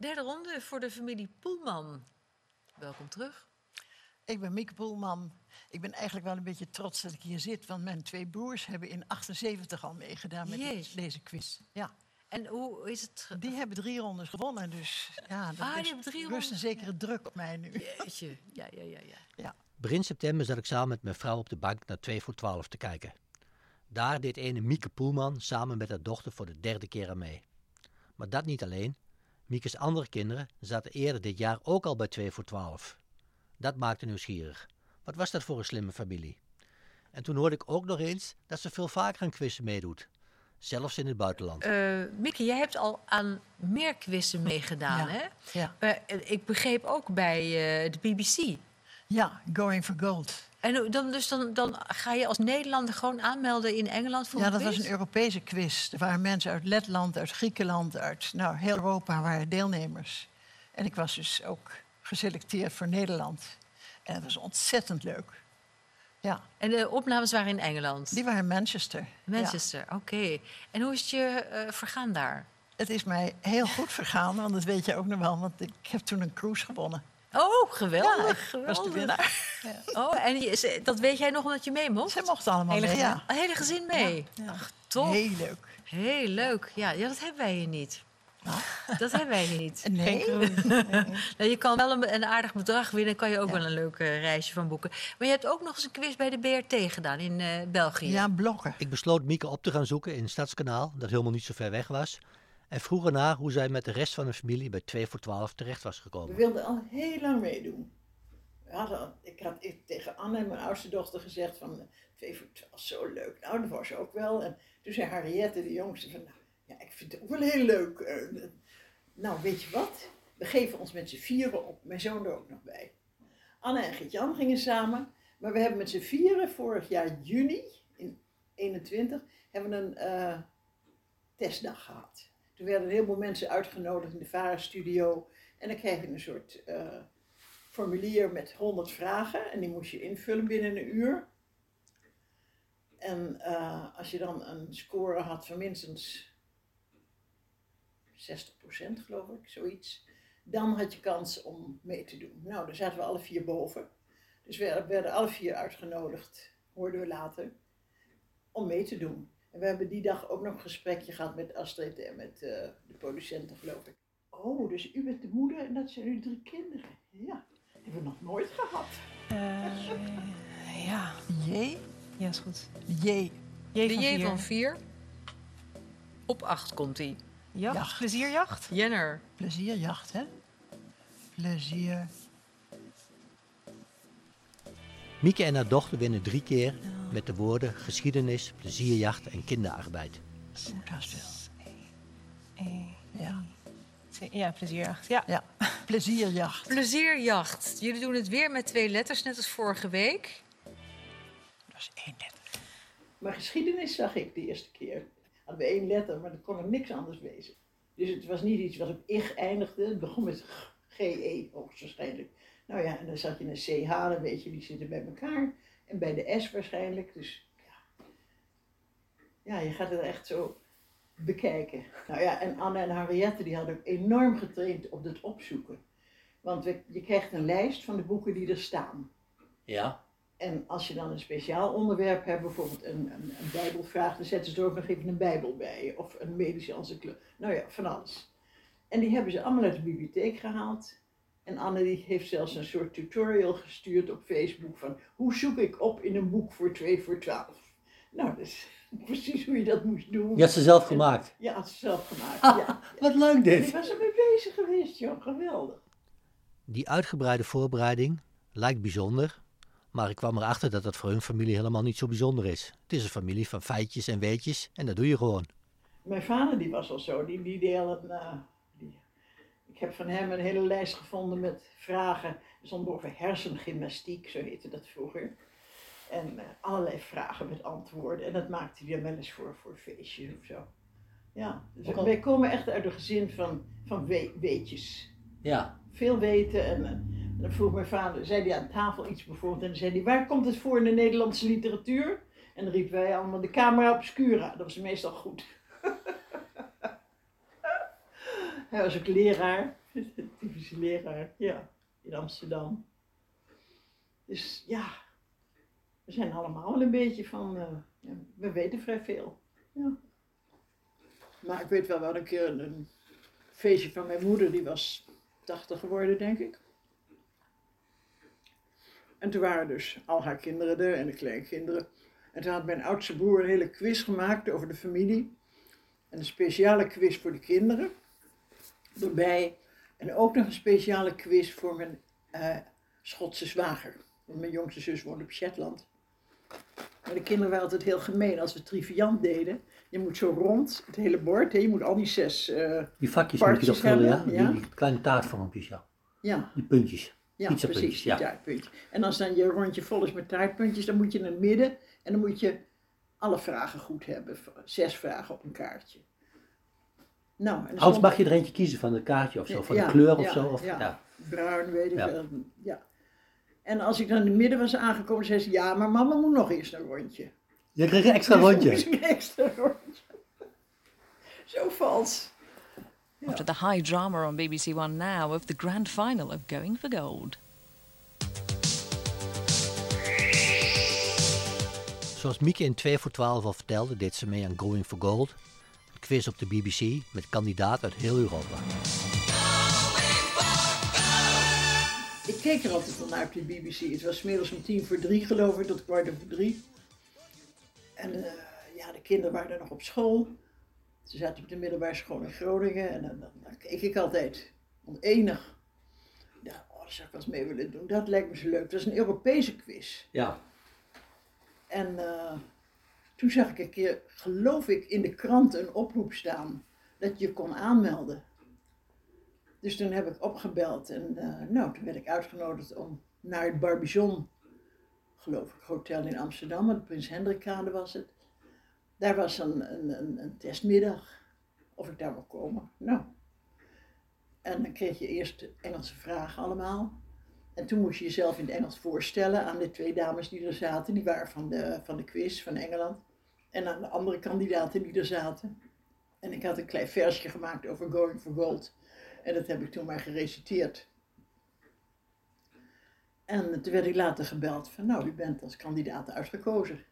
Derde ronde voor de familie Poelman. Welkom terug. Ik ben Mieke Poelman. Ik ben eigenlijk wel een beetje trots dat ik hier zit, want mijn twee broers hebben in 78 al meegedaan met Jeetje. deze quiz. Ja. En hoe is het? Die hebben drie rondes gewonnen, dus ja, dat Ah, die is, drie rust een rondes, zekere druk op mij nu. Jeetje. Ja, ja, ja, ja. Ja. Begin september zat ik samen met mijn vrouw op de bank naar 2 voor 12 te kijken. Daar deed ene Mieke Poelman samen met haar dochter voor de derde keer aan mee. Maar dat niet alleen. Miekes andere kinderen zaten eerder dit jaar ook al bij 2 voor 12. Dat maakte nieuwsgierig. Wat was dat voor een slimme familie? En toen hoorde ik ook nog eens dat ze veel vaker aan quizzen meedoet. Zelfs in het buitenland. Eh Mieke, jij hebt al aan meer quizzen meegedaan, Ja. hè? Ja. Eh, ik begreep ook bij eh, de BBC. Ja, Going for Gold. En dan, dus dan, dan ga je als Nederlander gewoon aanmelden in Engeland voor Ja, dat was een Europese quiz. Er waren mensen uit Letland, uit Griekenland, uit nou, heel Europa waren deelnemers. En ik was dus ook geselecteerd voor Nederland. En het was ontzettend leuk. Ja, En de opnames waren in Engeland? die waren in Manchester. Ja. Manchester, oké. En hoe is het je eh, vergaan daar? Het is mij heel goed vergaan, want dat weet je ook nog wel. Want ik heb toen een cruise gewonnen. Oh, geweldig. Ja, geweldig. was de winnaar. Oh, en je, dat weet jij nog omdat je mee mocht? Ze mochten allemaal hele, mee, ja. hele gezin mee? Ja. Ach, top. Heel leuk. Heel leuk. Ja, ja, dat hebben wij hier niet. Dat hebben wij hier niet. Nee. Nou, je kan wel een, een aardig bedrag winnen, kan je ook wel een leuk eh, reisje van boeken. Maar je hebt ook nog eens een quiz bij de BRT gedaan in eh, België. Ja, blokken. Ik besloot Mieke op te gaan zoeken in Stadskanaal, dat helemaal niet zo ver weg was. En vroeg ernaar hoe zij met de rest van de familie bij 2 voor 12 terecht was We gekomen. wilden al heel lang meedoen. We ik had tegen Anne, mijn oudste dochter, gezegd van eh, twee voor twaalf, zo leuk. Nou, dat was ook wel. En toen zei Harriette, de jongste, van nou, ja, ik vind het ook wel heel leuk. Eh, nou, weet je wat? We geven ons met z'n vieren op. Mijn zoon er ook nog bij. Anne en Gert-Jan gingen samen. Maar we hebben met z'n vieren vorig jaar juni, in 21, hebben we een eh, testdag gehad. Toen werden een heleboel mensen uitgenodigd in de VARA-studio. En dan kreeg je een soort eh, formulier met 100 vragen. En die moest je invullen binnen een uur. En eh, als je dan een score had van minstens 60% geloof ik, zoiets. Dan had je kans om mee te doen. Nou, daar zaten we alle vier boven. Dus we werden alle vier uitgenodigd, hoorden we later, om mee te doen. En we hebben die dag ook nog een gesprekje gehad met Astrid en met eh, de producenten, geloof ik. Oh, dus u bent de moeder en dat zijn uw drie kinderen. Ja, hebben we nog nooit gehad. Eh, ja, J. ja, is goed. J. J De van J van 4. Op 8 komt hij. Jacht. Jacht. Plezierjacht. Jenner. Plezierjacht, hè? Plezier. Mieke en haar dochter winnen drie keer met de woorden geschiedenis, plezierjacht en kinderarbeid. Ja. Ja, plezierjacht. Ja. ja. Plezierjacht. Plezierjacht. Jullie doen het weer met twee letters, net als vorige week. Dat is één letter. Maar geschiedenis zag ik de eerste keer. Hadden we één letter, maar dat kon er niks anders wezen. Dus het was niet iets wat op ich eindigde. Het begon met GE hoogstwaarschijnlijk. Nou ja, en dan zat je een CH, dan weet je, die zitten bij elkaar. En bij de S waarschijnlijk. Dus ja, ja je gaat het echt zo bekijken. Nou ja, en Anne en Henriette die hadden ook enorm getraind op het opzoeken. Want we- je krijgt een lijst van de boeken die er staan. Ja. En als je dan een speciaal onderwerp hebt, bijvoorbeeld een, een, een bijbelvraag, dan zetten ze er ook nog even een bijbel bij. Of een medische encyclopedie. Nou ja, van alles. En die hebben ze allemaal uit de bibliotheek gehaald. En Anne die heeft zelfs een soort tutorial gestuurd op Facebook van hoe zoek ik op in een boek voor 2 voor 12. Nou, dus precies hoe je dat moest doen. Je had ze zelf gemaakt. Ja, had ze zelf gemaakt. Ah, ja. Wat leuk Ik dit. was ermee bezig geweest, joh. Geweldig. Die uitgebreide voorbereiding lijkt bijzonder, maar ik kwam erachter dat dat voor hun familie helemaal niet zo bijzonder is. Het is een familie van feitjes en weetjes en dat doe je gewoon. Mijn vader die was al zo, die, die deed al een, eh, die, ik heb van hem een hele lijst gevonden met vragen. Er stond over hersengymnastiek, zo heette dat vroeger. En eh, allerlei vragen met antwoorden. En dat maakte hij dan wel eens voor, voor feestjes of zo. Ja, dus al- wij komen echt uit een gezin van, van we- weetjes. Ja. Veel weten en, eh, en dan vroeg mijn vader, zei hij aan tafel iets bijvoorbeeld. En dan zei hij, waar komt het voor in de Nederlandse literatuur? En dan riepen wij allemaal de Camera Obscura. Dat was meestal goed. Hij was ook leraar Divisieleraar, ja, in Amsterdam. Dus ja, we zijn allemaal wel een beetje van, eh, ja, we weten vrij veel. Ja. Maar ik weet wel wel een keer een, een feestje van mijn moeder, die was 80 geworden, denk ik. En toen waren dus al haar kinderen er en de kleinkinderen. En toen had mijn oudste broer een hele quiz gemaakt over de familie. En een speciale quiz voor de kinderen. Erbij. En ook nog een speciale quiz voor mijn eh, Schotse zwager. Want mijn jongste zus woont op Shetland. Maar de kinderen waren altijd heel gemeen als we triviant deden. Je moet zo rond het hele bord, hè, je moet al die zes. eh, Die vakjes moet je toch vullen, ja? ja. Die, die kleine taartvormpjes, ja. ja, Die puntjes. ja precies, die ja. taartpuntjes. En als dan je rondje vol is met taartpuntjes, dan moet je in het midden en dan moet je alle vragen goed hebben. Zes vragen op een kaartje. Nou, en Anders stond- mag je er eentje kiezen van de kaartje of zo, van Ja, de kleur of ja, zo. Of, ja. ja. bruin, weet ik Ja. wel. Ja. En als ik dan in het midden was aangekomen, zei ze, ja, maar mama moet nog eerst een rondje. Je kreeg een extra Dus rondje. ik een extra rondje. Zo vals. After the high drama on BBC One now of the grand final of Going for Gold. Zoals Mieke in 2 voor 12 al vertelde, deed ze mee aan Going for Gold. Een quiz op de BBC met kandidaten uit heel Europa. Ik keek er altijd wel naar op de BBC. Het was 's middags om tien voor drie, geloof ik, tot kwart over drie. En eh, ja, de kinderen waren er nog op school. Ze zaten op de middelbare school in Groningen. En dan, dan, dan keek ik altijd. Ik dacht, oh, dat zou ik wel eens mee willen doen. Dat lijkt me zo leuk. Het was een Europese quiz. Ja. En eh, toen zag ik een keer, geloof ik, in de krant een oproep staan dat je kon aanmelden. Dus toen heb ik opgebeld en eh, nou, toen werd ik uitgenodigd om naar het Barbizon, geloof ik, hotel in Amsterdam, de Prins Hendrikkade was het. Daar was een, een, een, testmiddag, of ik daar wil komen. Nou, en dan kreeg je eerst Engelse vragen allemaal. En toen moest je jezelf in het Engels voorstellen aan de twee dames die er zaten. Die waren van de, van de quiz van Engeland. En aan de andere kandidaten die er zaten. En ik had een klein versje gemaakt over Going for Gold. En dat heb ik toen maar gereciteerd. En toen werd ik later gebeld van, nou, u bent als kandidaat uitgekozen.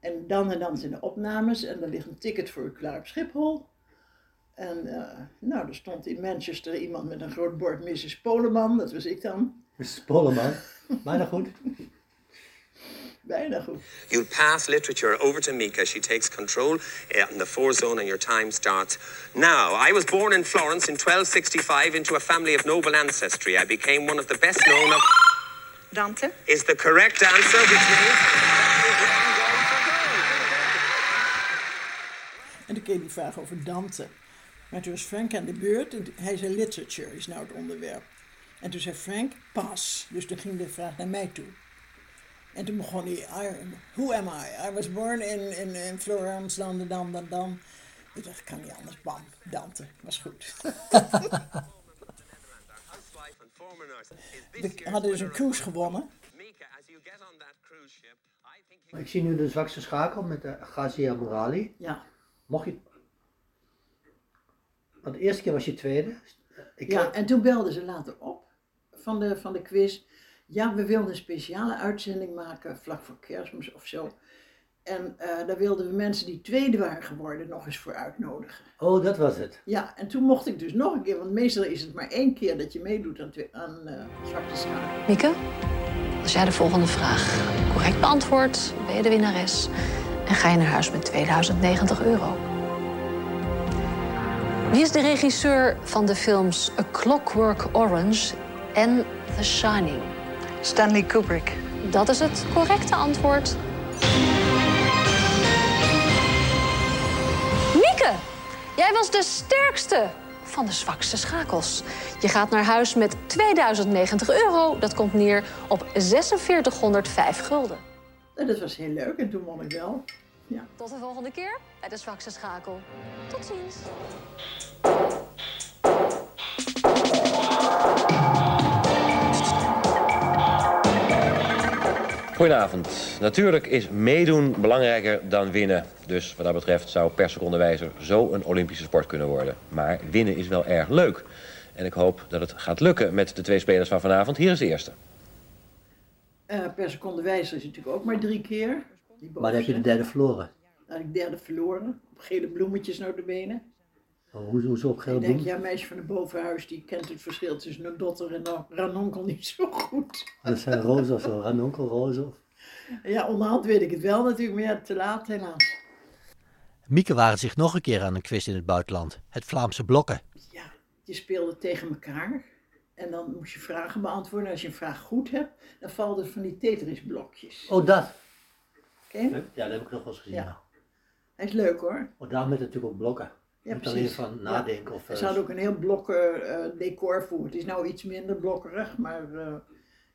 En dan en dan zijn de opnames en er ligt een ticket voor u klaar op Schiphol. En eh, nou, er stond in Manchester iemand met een groot bord Mrs. Poleman, dat was ik dan. Mrs. Goed. Bijna goed. You'll pass literature over to Mika. She takes control uh, in the four zone and your time starts now. I was born in Florence in 1265 into a family of noble ancestry. I became one of the best known of... Dante? Is the correct answer, which means... En toen kreeg ik die vraag over Dante. Maar toen was Frank aan de beurt en hij zei literature is nou het onderwerp. En toen zei Frank, pas. Dus toen ging de vraag naar mij toe. En toen begon hij, I- who am I? I was born in, in, in Florence, dan, dan, dan, dan. Ik dacht, kan niet anders. Bam, Dante. Was goed. We hadden dus een cruise gewonnen. Ik zie nu de zwakste schakel met de Gazia Morali. Ja. Mocht je... Want de eerste keer was je tweede. Ik, Ja, en toen belden ze later op van de, van de quiz. Ja, we wilden een speciale uitzending maken vlak voor kerstmis of zo. En eh, daar wilden we mensen die tweede waren geworden nog eens voor uitnodigen. Oh, dat was het. Ja, en toen mocht ik dus nog een keer, want meestal is het maar één keer dat je meedoet aan, aan eh, zwarte schaar. Mieke, als jij de volgende vraag correct beantwoordt, ben je de winnares. En ga je naar huis met 2090 euro. Wie is de regisseur van de films A Clockwork Orange en The Shining? Stanley Kubrick. Dat is het correcte antwoord. Mieke, jij was de sterkste van de zwakste schakels. Je gaat naar huis met 2090 euro. Dat komt neer op 4605 gulden. En dat was heel leuk en toen won ik wel. Ja. Tot de volgende keer bij de zwakste schakel. Tot ziens. Goedenavond. Natuurlijk is meedoen belangrijker dan winnen. Dus wat dat betreft zou per seconde wijzer zo een Olympische sport kunnen worden. Maar winnen is wel erg leuk. En ik hoop dat het gaat lukken met de twee spelers van vanavond. Hier is de eerste. Eh, per seconde wijzer is natuurlijk ook maar drie keer. Maar dan heb je de derde verloren. Dan had ik derde verloren. Op gele bloemetjes naar de benen. Oh, Hoe, hoezo op geel Ik denk, ja, meisje van het bovenhuis, die kent het verschil tussen een dotter en een ranonkel niet zo goed. Dat zijn roze of zo, ranonkel roze. of- Ja, onderhand weet ik het wel natuurlijk, maar ja, te laat helaas. Mieke waren zich nog een keer aan een quiz in het buitenland. Het Vlaamse blokken. Je speelde tegen elkaar en dan moest je vragen beantwoorden. En als je een vraag goed hebt, dan vallen er van die Tetris-blokjes. Oh, dat. Ken je? Ja, dat heb ik nog wel eens gezien. Ja. Hij is leuk hoor. Oh, daarom met natuurlijk ook blokken. Ja, Niet alleen precies. van Ja. nadenken of... Ze eh, hadden ook een heel blokken eh, decor voor. Het is nou iets minder blokkerig, maar eh,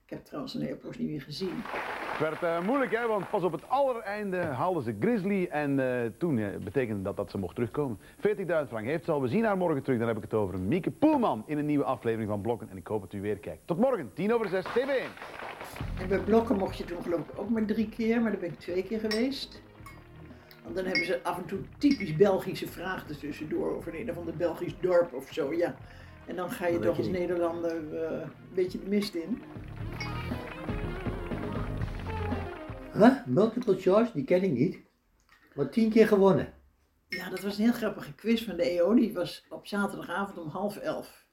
ik heb trouwens een hele poos niet meer gezien. Het werd eh, moeilijk, hè, want pas op het allereinde haalden ze Grizzly en eh, toen betekende dat dat ze mocht terugkomen. 40.000 frank heeft ze al. We zien haar morgen terug. Dan heb ik het over Mieke Poelman in een nieuwe aflevering van Blokken. En ik hoop dat u weer kijkt. Tot morgen, 10 over 6, TV1. En bij blokken mocht je toen geloof ik ook maar drie keer, maar daar ben ik twee keer geweest. Want dan hebben ze af en toe typisch Belgische vragen er tussendoor over een of ander Belgisch dorp of zo, ja. En dan ga je toch als. Nederlander eh, een beetje de mist in. Huh? Multiple choice? Die ken ik niet. Maar tien keer gewonnen. Ja, dat was een heel grappige quiz van de EO. Die was op zaterdagavond om half elf.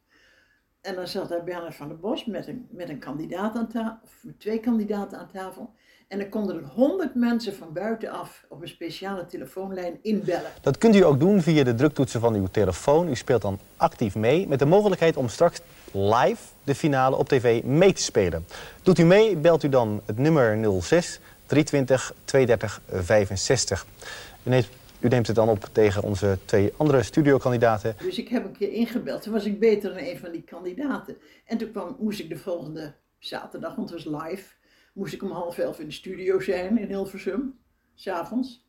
En dan zat daar Bernard van der Bos met een, met een kandidaat aan tafel, of met twee kandidaten aan tafel. En dan konden er honderd mensen van buitenaf op een speciale telefoonlijn inbellen. Dat kunt u ook doen via de druktoetsen van uw telefoon. U speelt dan actief mee met de mogelijkheid om straks live de finale op tv mee te spelen. Doet u mee, belt u dan het nummer 06 320 230 65. U neemt, u neemt het dan op tegen onze twee andere studiokandidaten. Dus ik heb een keer ingebeld. Toen was ik beter dan een van die kandidaten. En toen kwam, moest ik de volgende zaterdag, want het was live, moest ik om half elf in de studio zijn in Hilversum, s'avonds.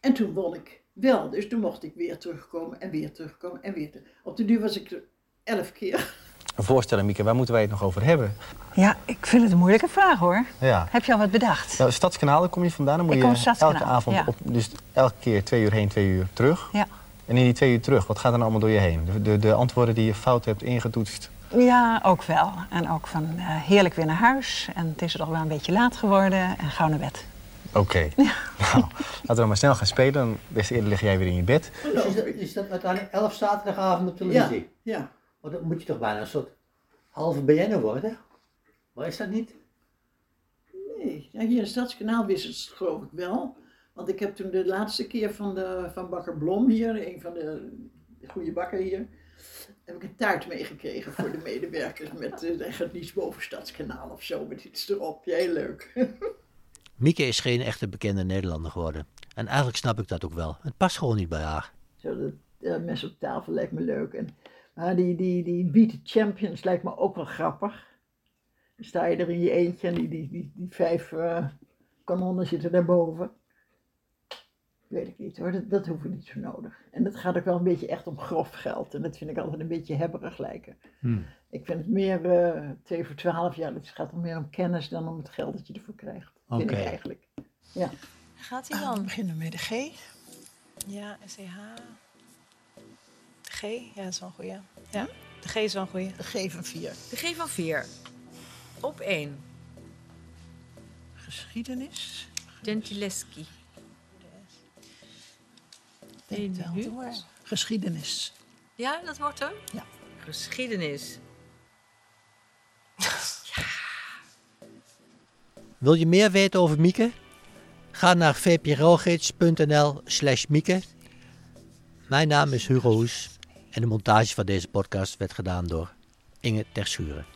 En toen won ik wel. Dus toen mocht ik weer terugkomen en weer terugkomen en weer terug. Op de duur was ik er elf keer. Een voorstelling, Mieke, waar moeten wij het nog over hebben? Ja, ik vind het een moeilijke vraag hoor. Ja. Heb je al wat bedacht? Nou, Stadskanaal, daar kom je vandaan. Dan moet Ik kom je elke avond ja. op, dus elke keer twee uur heen, twee uur terug. Ja. En in die twee uur terug, wat gaat er dan allemaal door je heen? De, de, de antwoorden die je fout hebt ingetoetst. Ja, ook wel. En ook van eh, heerlijk weer naar huis. En het is er toch wel een beetje laat geworden. En gauw naar bed. Oké. Nou, laten we dan maar snel gaan spelen. Dan des eerder lig jij weer in je bed. Dus is, dat, is dat uiteindelijk elf zaterdagavond op televisie? Ja, ja. Want dan moet je toch bijna een soort halve BN'er worden? Maar is dat niet? Nee, ja, hier in Stadskanaal wist het geloof ik wel. Want ik heb toen de laatste keer van, de, van bakker Blom hier, een van de, de goede bakker hier, heb ik een taart meegekregen voor de medewerkers met uh, niets boven Stadskanaal of zo, met iets erop. Ja, heel leuk. Mieke is geen echte bekende Nederlander geworden. En eigenlijk snap ik dat ook wel. Het past gewoon niet bij haar. Zo, dat uh, mes op tafel lijkt me leuk. En, maar die, die, die Beat the Champions lijkt me ook wel grappig. Dan sta je er in je eentje en die, die, die, die vijf uh, kanonnen zitten daarboven. Weet ik niet hoor, dat, dat hoef ik niet zo nodig. En het gaat ook wel een beetje echt om grof geld. En dat vind ik altijd een beetje hebberig lijken. Hmm. Ik vind het meer uh, 2 voor 12 jaar. Het gaat er meer om kennis dan om het geld dat je ervoor krijgt. Vind Oké. ik eigenlijk. Ja. Gaat hij dan? We beginnen met de G. Ja, SCH. De G, ja, dat is wel een goeie. Ja, de G is wel een goeie. De G van 4. De G van 4. Op 1. Geschiedenis. Gentileschi. Denk wel. hoor. Geschiedenis. Ja, dat wordt hem? Ja. Geschiedenis. Wil je meer weten over Mieke? Ga naar vprogids.nl slash Mieke. Mijn naam is Hugo Hoes en de montage van deze podcast werd gedaan door Inge Terschuren.